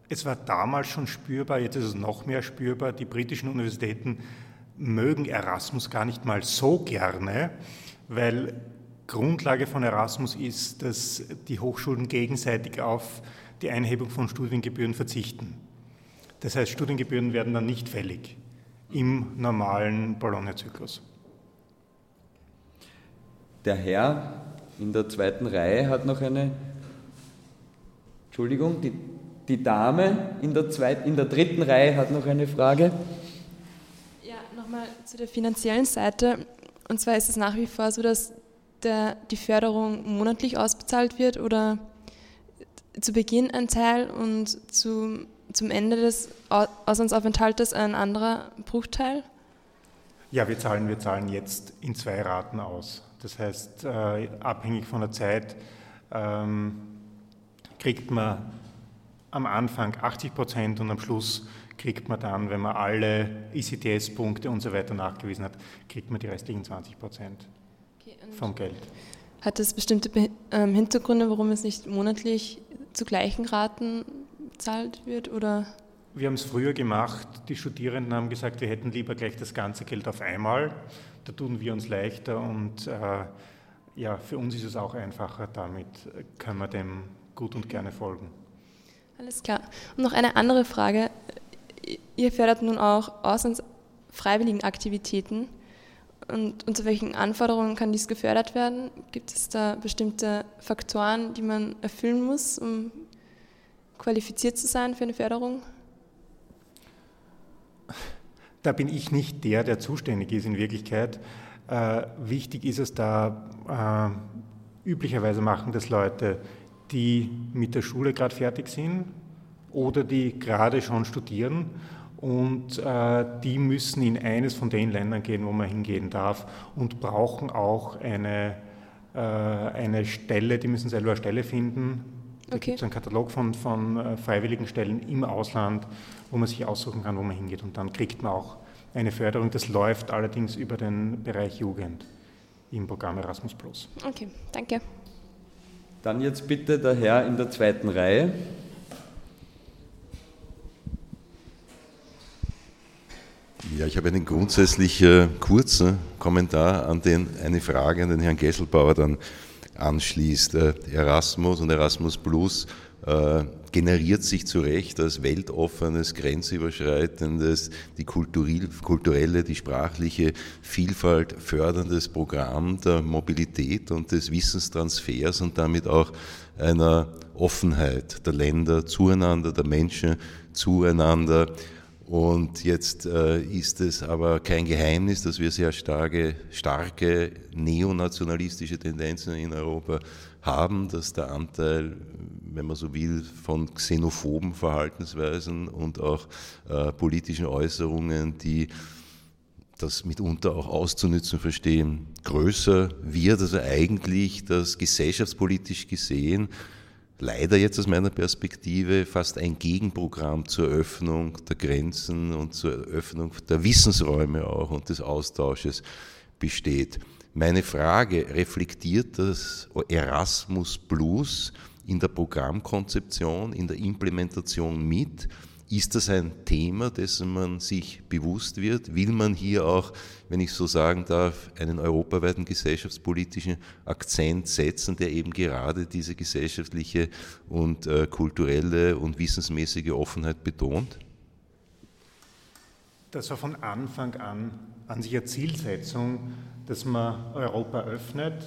es war damals schon spürbar, jetzt ist es noch mehr spürbar, die britischen Universitäten mögen Erasmus gar nicht mal so gerne, weil Grundlage von Erasmus ist, dass die Hochschulen gegenseitig auf die Einhebung von Studiengebühren verzichten. Das heißt, Studiengebühren werden dann nicht fällig im normalen Bologna-Zyklus. Der Herr in der zweiten Reihe hat noch eine, Entschuldigung, die die Dame in der, zweiten, in der dritten Reihe hat noch eine Frage. Ja, nochmal zu der finanziellen Seite. Und zwar ist es nach wie vor so, dass der, die Förderung monatlich ausbezahlt wird oder zu Beginn ein Teil und zu, zum Ende des Auslandsaufenthaltes ein anderer Bruchteil? Ja, wir zahlen, wir zahlen jetzt in zwei Raten aus. Das heißt, äh, abhängig von der Zeit ähm, kriegt man am Anfang 80 Prozent und am Schluss kriegt man dann, wenn man alle ICTS-Punkte und so weiter nachgewiesen hat, kriegt man die restlichen 20 Prozent okay, vom Geld. Hat das bestimmte ähm, Hintergründe, warum es nicht monatlich zu gleichen Raten bezahlt wird? Oder? Wir haben es früher gemacht. Die Studierenden haben gesagt, wir hätten lieber gleich das ganze Geld auf einmal. Da tun wir uns leichter und äh, ja, für uns ist es auch einfacher. Damit können wir dem gut und gerne folgen. Alles klar. Und noch eine andere Frage. Ihr fördert nun auch auslandsfreiwilligen Aktivitäten. Und unter welchen Anforderungen kann dies gefördert werden? Gibt es da bestimmte Faktoren, die man erfüllen muss, um qualifiziert zu sein für eine Förderung? Da bin ich nicht der, der zuständig ist in Wirklichkeit. Äh, wichtig ist es da, äh, üblicherweise machen das Leute, die mit der Schule gerade fertig sind oder die gerade schon studieren und äh, die müssen in eines von den Ländern gehen, wo man hingehen darf und brauchen auch eine, äh, eine Stelle, die müssen selber eine Stelle finden. Da okay. gibt es einen Katalog von, von äh, freiwilligen Stellen im Ausland, wo man sich aussuchen kann, wo man hingeht und dann kriegt man auch eine Förderung. Das läuft allerdings über den Bereich Jugend im Programm Erasmus. Okay, danke. Dann jetzt bitte der Herr in der zweiten Reihe. Ja, ich habe einen grundsätzlich äh, kurzen Kommentar an den, eine Frage an den Herrn Gesselbauer dann anschließt. Äh, Erasmus und Erasmus Plus äh, generiert sich zu Recht als weltoffenes, grenzüberschreitendes, die kulturelle, die sprachliche Vielfalt förderndes Programm der Mobilität und des Wissenstransfers und damit auch einer Offenheit der Länder zueinander, der Menschen zueinander. Und jetzt äh, ist es aber kein Geheimnis, dass wir sehr starke, starke neonationalistische Tendenzen in Europa haben, dass der Anteil, wenn man so will, von xenophoben Verhaltensweisen und auch äh, politischen Äußerungen, die das mitunter auch auszunützen verstehen, größer wird. Also eigentlich das gesellschaftspolitisch gesehen leider jetzt aus meiner Perspektive fast ein Gegenprogramm zur Öffnung der Grenzen und zur Öffnung der Wissensräume auch und des Austausches besteht. Meine Frage, reflektiert das Erasmus Plus in der Programmkonzeption, in der Implementation mit? Ist das ein Thema, dessen man sich bewusst wird? Will man hier auch, wenn ich so sagen darf, einen europaweiten gesellschaftspolitischen Akzent setzen, der eben gerade diese gesellschaftliche und äh, kulturelle und wissensmäßige Offenheit betont? Das war von Anfang an an sich eine Zielsetzung, dass man Europa öffnet,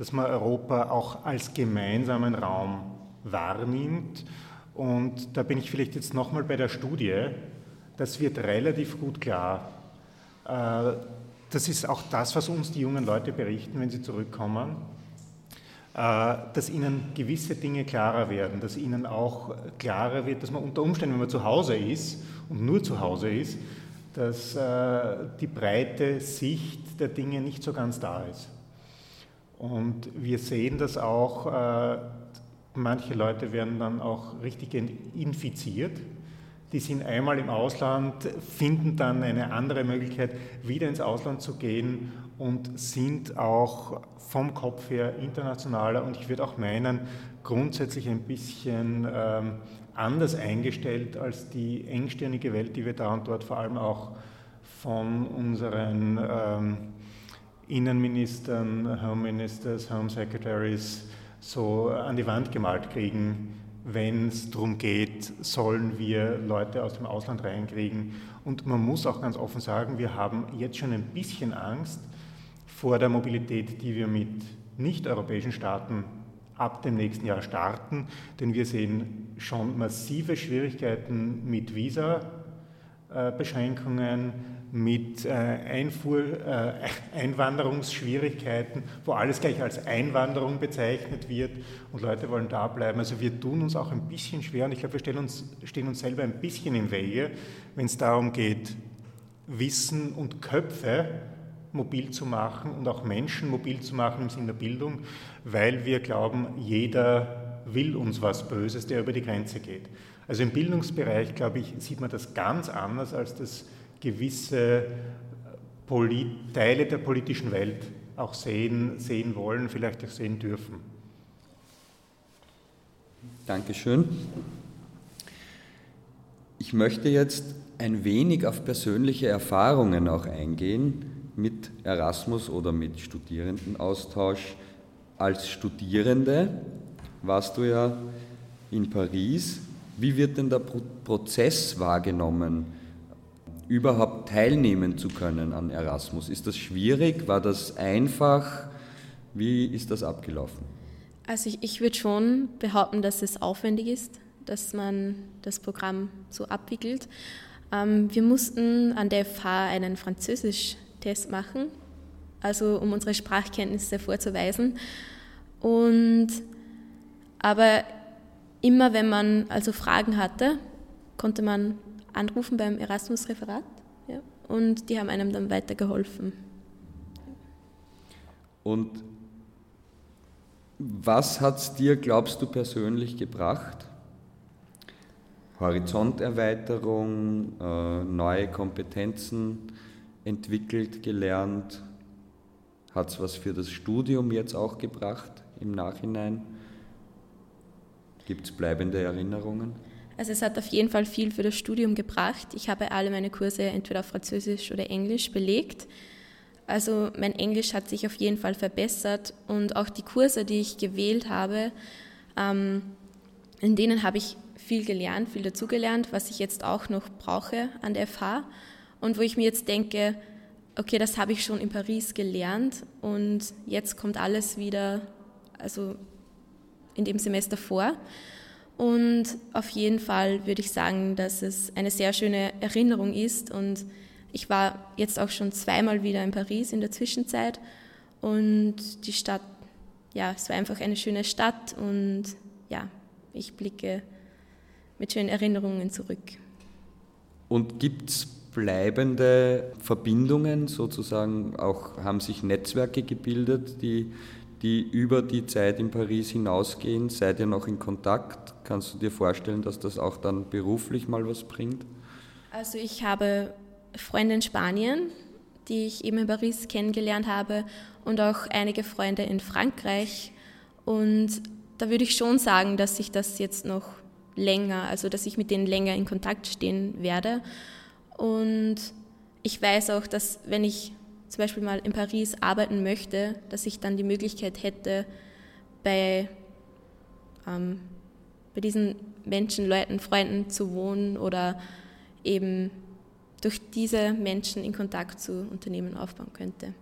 dass man Europa auch als gemeinsamen Raum wahrnimmt und da bin ich vielleicht jetzt nochmal bei der Studie. Das wird relativ gut klar. Äh, das ist auch das, was uns die jungen Leute berichten, wenn sie zurückkommen, äh, dass ihnen gewisse Dinge klarer werden, dass ihnen auch klarer wird, dass man unter Umständen, wenn man zu Hause ist und nur zu Hause ist, dass äh, die breite Sicht der Dinge nicht so ganz da ist. Und wir sehen das auch Manche Leute werden dann auch richtig infiziert. Die sind einmal im Ausland, finden dann eine andere Möglichkeit, wieder ins Ausland zu gehen und sind auch vom Kopf her internationaler und ich würde auch meinen, grundsätzlich ein bisschen ähm, anders eingestellt als die engstirnige Welt, die wir da und dort vor allem auch von unseren ähm, Innenministern, Home Ministers, Home Secretaries, so an die Wand gemalt kriegen, wenn es darum geht, sollen wir Leute aus dem Ausland reinkriegen. Und man muss auch ganz offen sagen, wir haben jetzt schon ein bisschen Angst vor der Mobilität, die wir mit nicht-europäischen Staaten ab dem nächsten Jahr starten, denn wir sehen schon massive Schwierigkeiten mit Visa-Beschränkungen, mit äh, Einfuhr, äh, Einwanderungsschwierigkeiten, wo alles gleich als Einwanderung bezeichnet wird und Leute wollen da bleiben. Also wir tun uns auch ein bisschen schwer und ich glaube, wir stellen uns, stehen uns selber ein bisschen im Wege, wenn es darum geht, Wissen und Köpfe mobil zu machen und auch Menschen mobil zu machen im Sinne der Bildung, weil wir glauben, jeder will uns was Böses, der über die Grenze geht. Also im Bildungsbereich, glaube ich, sieht man das ganz anders als das gewisse Polit Teile der politischen Welt auch sehen, sehen wollen, vielleicht auch sehen dürfen. Dankeschön. Ich möchte jetzt ein wenig auf persönliche Erfahrungen auch eingehen mit Erasmus oder mit Studierendenaustausch. Als Studierende warst du ja in Paris. Wie wird denn der Prozess wahrgenommen? Überhaupt teilnehmen zu können an Erasmus? Ist das schwierig? War das einfach? Wie ist das abgelaufen? Also ich, ich würde schon behaupten, dass es aufwendig ist, dass man das Programm so abwickelt. Ähm, wir mussten an der FH einen Französisch-Test machen, also um unsere Sprachkenntnisse vorzuweisen. Und aber immer wenn man also Fragen hatte, konnte man anrufen beim Erasmus-Referat ja, und die haben einem dann weitergeholfen. Und was hat es dir, glaubst du, persönlich gebracht? Horizonterweiterung, äh, neue Kompetenzen entwickelt, gelernt? Hat es was für das Studium jetzt auch gebracht im Nachhinein? Gibt es bleibende Erinnerungen? Also es hat auf jeden Fall viel für das Studium gebracht. Ich habe alle meine Kurse entweder auf Französisch oder Englisch belegt. Also mein Englisch hat sich auf jeden Fall verbessert und auch die Kurse, die ich gewählt habe, ähm, in denen habe ich viel gelernt, viel dazugelernt, was ich jetzt auch noch brauche an der FH und wo ich mir jetzt denke, okay, das habe ich schon in Paris gelernt und jetzt kommt alles wieder, also in dem Semester vor. Und auf jeden Fall würde ich sagen, dass es eine sehr schöne Erinnerung ist. Und ich war jetzt auch schon zweimal wieder in Paris in der Zwischenzeit. Und die Stadt, ja, es war einfach eine schöne Stadt. Und ja, ich blicke mit schönen Erinnerungen zurück. Und gibt es bleibende Verbindungen sozusagen? Auch haben sich Netzwerke gebildet, die die über die Zeit in Paris hinausgehen? Seid ihr noch in Kontakt? Kannst du dir vorstellen, dass das auch dann beruflich mal was bringt? Also ich habe Freunde in Spanien, die ich eben in Paris kennengelernt habe und auch einige Freunde in Frankreich. Und da würde ich schon sagen, dass sich das jetzt noch länger, also dass ich mit denen länger in Kontakt stehen werde. Und ich weiß auch, dass wenn ich zum Beispiel mal in Paris arbeiten möchte, dass ich dann die Möglichkeit hätte, bei, ähm, bei diesen Menschen, Leuten, Freunden zu wohnen oder eben durch diese Menschen in Kontakt zu Unternehmen aufbauen könnte.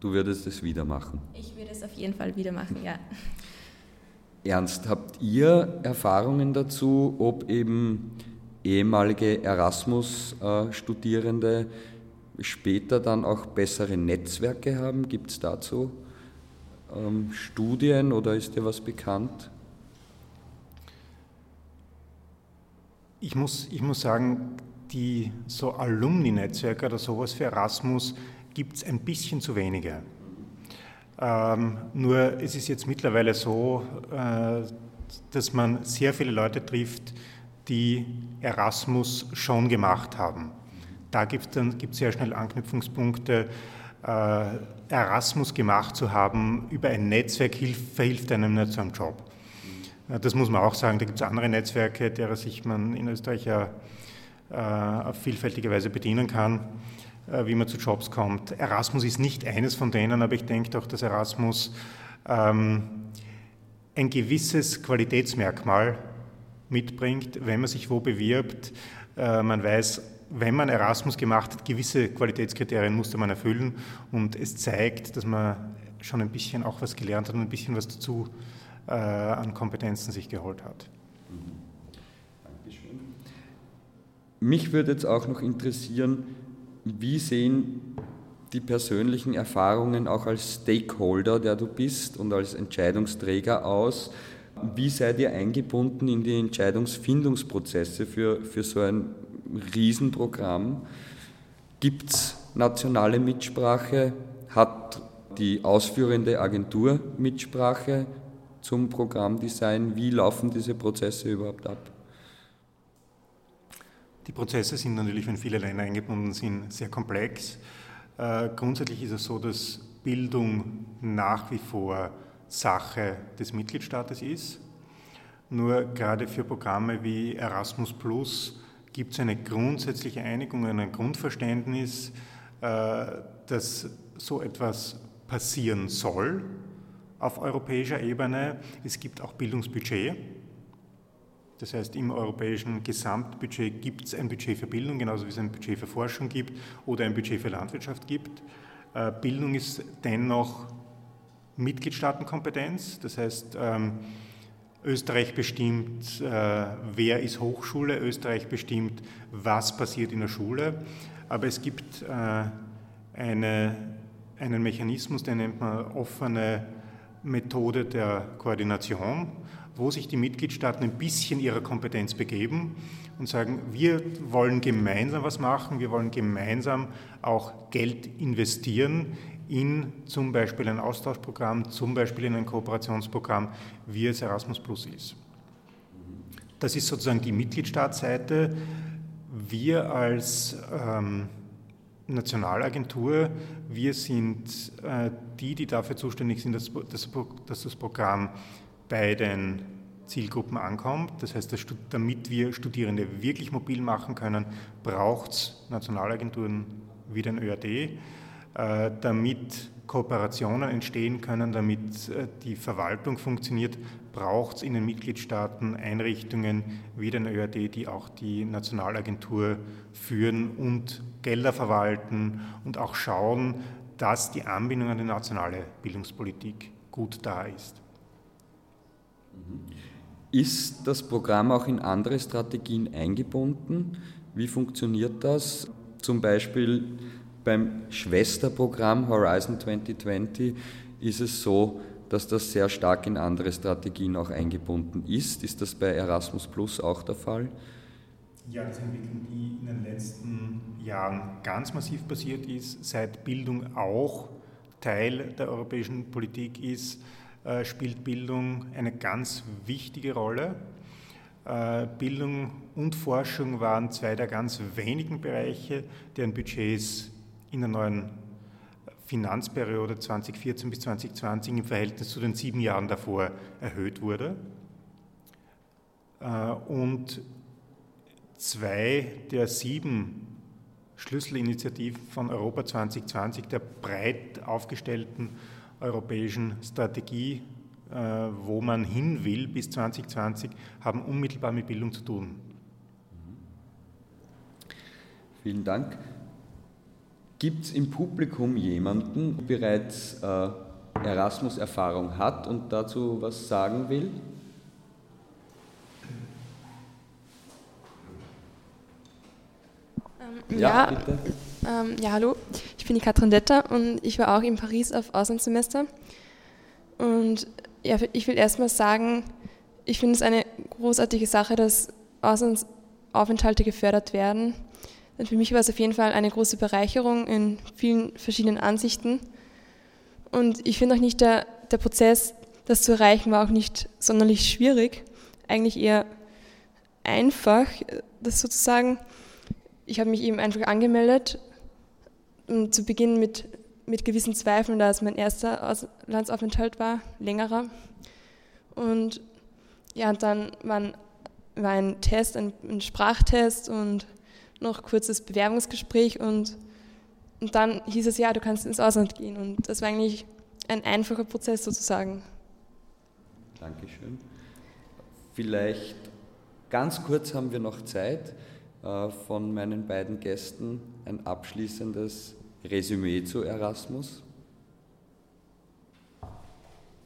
Du würdest es wieder machen? Ich würde es auf jeden Fall wieder machen, ja. Ernst, habt ihr Erfahrungen dazu, ob eben ehemalige Erasmus-Studierende später dann auch bessere Netzwerke haben? Gibt es dazu ähm, Studien oder ist dir was bekannt? Ich muss, ich muss sagen, die so Alumni-Netzwerke oder sowas für Erasmus gibt es ein bisschen zu wenige. Ähm, nur es ist jetzt mittlerweile so, äh, dass man sehr viele Leute trifft, die Erasmus schon gemacht haben. Da gibt es sehr schnell Anknüpfungspunkte. Äh, Erasmus gemacht zu haben über ein Netzwerk hilft, verhilft einem nicht zu einem Job. Das muss man auch sagen. Da gibt es andere Netzwerke, derer sich man in Österreich ja äh, auf vielfältige Weise bedienen kann, äh, wie man zu Jobs kommt. Erasmus ist nicht eines von denen, aber ich denke doch, dass Erasmus ähm, ein gewisses Qualitätsmerkmal mitbringt, wenn man sich wo bewirbt. Äh, man weiß, wenn man Erasmus gemacht hat, gewisse Qualitätskriterien musste man erfüllen und es zeigt, dass man schon ein bisschen auch was gelernt hat und ein bisschen was dazu äh, an Kompetenzen sich geholt hat. Dankeschön. Mich würde jetzt auch noch interessieren, wie sehen die persönlichen Erfahrungen auch als Stakeholder, der du bist und als Entscheidungsträger aus? Wie seid ihr eingebunden in die Entscheidungsfindungsprozesse für, für so ein Riesenprogramm. Gibt es nationale Mitsprache? Hat die ausführende Agentur Mitsprache zum Programmdesign? Wie laufen diese Prozesse überhaupt ab? Die Prozesse sind natürlich, wenn viele Länder eingebunden sind, sehr komplex. Äh, grundsätzlich ist es so, dass Bildung nach wie vor Sache des Mitgliedstaates ist. Nur gerade für Programme wie Erasmus Plus gibt es eine grundsätzliche Einigung, ein Grundverständnis, äh, dass so etwas passieren soll auf europäischer Ebene. Es gibt auch Bildungsbudget. Das heißt, im europäischen Gesamtbudget gibt es ein Budget für Bildung, genauso wie es ein Budget für Forschung gibt oder ein Budget für Landwirtschaft gibt. Äh, Bildung ist dennoch Mitgliedstaatenkompetenz. Das heißt, ähm, Österreich bestimmt, äh, wer ist Hochschule, Österreich bestimmt, was passiert in der Schule. Aber es gibt äh, eine, einen Mechanismus, den nennt man offene Methode der Koordination, wo sich die Mitgliedstaaten ein bisschen ihrer Kompetenz begeben und sagen, wir wollen gemeinsam was machen, wir wollen gemeinsam auch Geld investieren in zum Beispiel ein Austauschprogramm, zum Beispiel in ein Kooperationsprogramm, wie es Erasmus Plus ist. Das ist sozusagen die Mitgliedstaatsseite. Wir als ähm, Nationalagentur, wir sind äh, die, die dafür zuständig sind, dass, das Programm bei den Zielgruppen ankommt. Das heißt, dass, damit wir Studierende wirklich mobil machen können, braucht es Nationalagenturen wie den ÖAD. Äh, damit Kooperationen entstehen können, damit äh, die Verwaltung funktioniert, braucht es in den Mitgliedstaaten Einrichtungen wie den ÖAD, die auch die Nationalagentur führen und Gelder verwalten und auch schauen, dass die Anbindung an die nationale Bildungspolitik gut da ist. Ist das Programm auch in andere Strategien eingebunden? Wie funktioniert das? Zum Beispiel beim Schwesterprogramm Horizon 2020 ist es so, dass das sehr stark in andere Strategien auch eingebunden ist. Ist das bei Erasmus Plus auch der Fall? Ja, das Entwicklung, die in den letzten Jahren ganz massiv passiert ist, seit Bildung auch Teil der europäischen Politik ist äh, spielt Bildung eine ganz wichtige Rolle. Äh, Bildung und Forschung waren zwei der ganz wenigen Bereiche, deren Budgets in der neuen Finanzperiode 2014 bis 2020 im Verhältnis zu den sieben Jahren davor erhöht wurde. Äh, und zwei der sieben Schlüsselinitiativen von Europa 2020, der breit aufgestellten europäischen Strategie, äh, wo man hin will bis 2020, haben unmittelbar mit Bildung zu tun. Vielen Dank. Gibt es im Publikum jemanden, der bereits äh, Erasmus-Erfahrung hat und dazu was sagen will? Ähm, ja, ja, ähm, ja, hallo. Ich bin die Katrin Detter und ich war auch in Paris auf Auslandssemester. Und ja, ich will erstmal sagen, ich finde es eine großartige Sache, dass Auslandsaufenthalte gefördert werden. Denn für mich war es auf jeden Fall eine große Bereicherung in vielen verschiedenen Ansichten. Und ich finde auch nicht, der, der Prozess, das zu erreichen, war auch nicht sonderlich schwierig. Eigentlich eher einfach, das sozusagen. Ich habe mich eben einfach angemeldet zu Beginn mit, mit gewissen Zweifeln, da es mein erster Auslandsaufenthalt war, längerer. Und ja, dann waren, war ein Test, ein, ein Sprachtest und noch kurzes Bewerbungsgespräch und, und dann hieß es, ja, du kannst ins Ausland gehen. Und das war eigentlich ein einfacher Prozess sozusagen. Dankeschön. Vielleicht ganz kurz haben wir noch Zeit. Äh, von meinen beiden Gästen ein abschließendes Resümee zu Erasmus?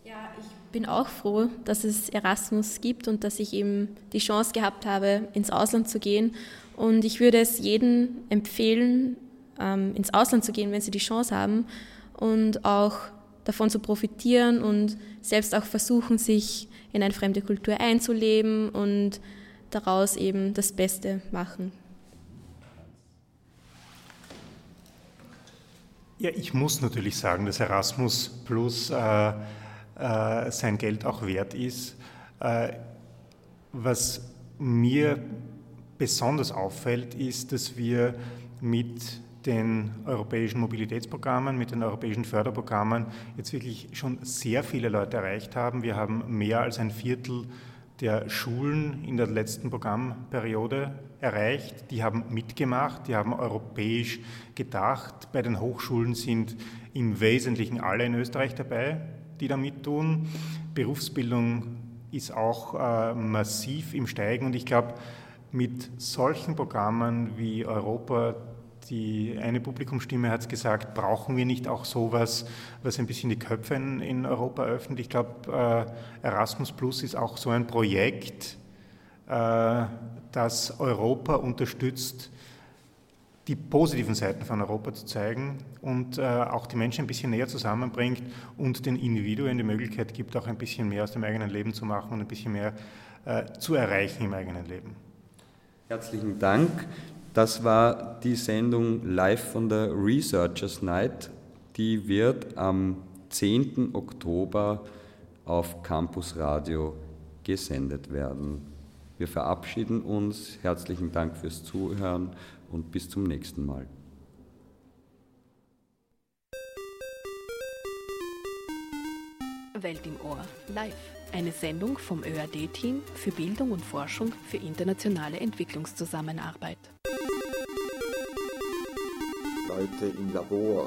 Ja, ich bin auch froh, dass es Erasmus gibt und dass ich eben die Chance gehabt habe, ins Ausland zu gehen. Und ich würde es jedem empfehlen, ähm, ins Ausland zu gehen, wenn sie die Chance haben und auch davon zu profitieren und selbst auch versuchen, sich in eine fremde Kultur einzuleben und daraus eben das Beste machen. Ja, ich muss natürlich sagen, dass Erasmus Plus äh, äh, sein Geld auch wert ist. Äh, was mir besonders auffällt, ist, dass wir mit den europäischen Mobilitätsprogrammen, mit den europäischen Förderprogrammen jetzt wirklich schon sehr viele Leute erreicht haben. Wir haben mehr als ein Viertel der Schulen in der letzten Programmperiode erreicht. Die haben mitgemacht, die haben europäisch gedacht. Bei den Hochschulen sind im Wesentlichen alle in Österreich dabei, die da mittun. Berufsbildung ist auch äh, massiv im Steigen und ich glaube, mit solchen Programmen wie Europa die eine Publikumsstimme hat es gesagt, brauchen wir nicht auch sowas, was ein bisschen die Köpfe in, in Europa öffnet? Ich glaube, äh, Erasmus Plus ist auch so ein Projekt, äh, das Europa unterstützt, die positiven Seiten von Europa zu zeigen und äh, auch die Menschen ein bisschen näher zusammenbringt und den Individuen die Möglichkeit gibt, auch ein bisschen mehr aus dem eigenen Leben zu machen und ein bisschen mehr äh, zu erreichen im eigenen Leben. Herzlichen Dank. Das war die Sendung live von der Researchers Night. Die wird am 10. Oktober auf Campus Radio gesendet werden. Wir verabschieden uns. Herzlichen Dank fürs Zuhören und bis zum nächsten Mal. Welt im Ohr live. Eine Sendung vom ÖAD-Team für Bildung und Forschung für internationale Entwicklungszusammenarbeit. Leute im Labor.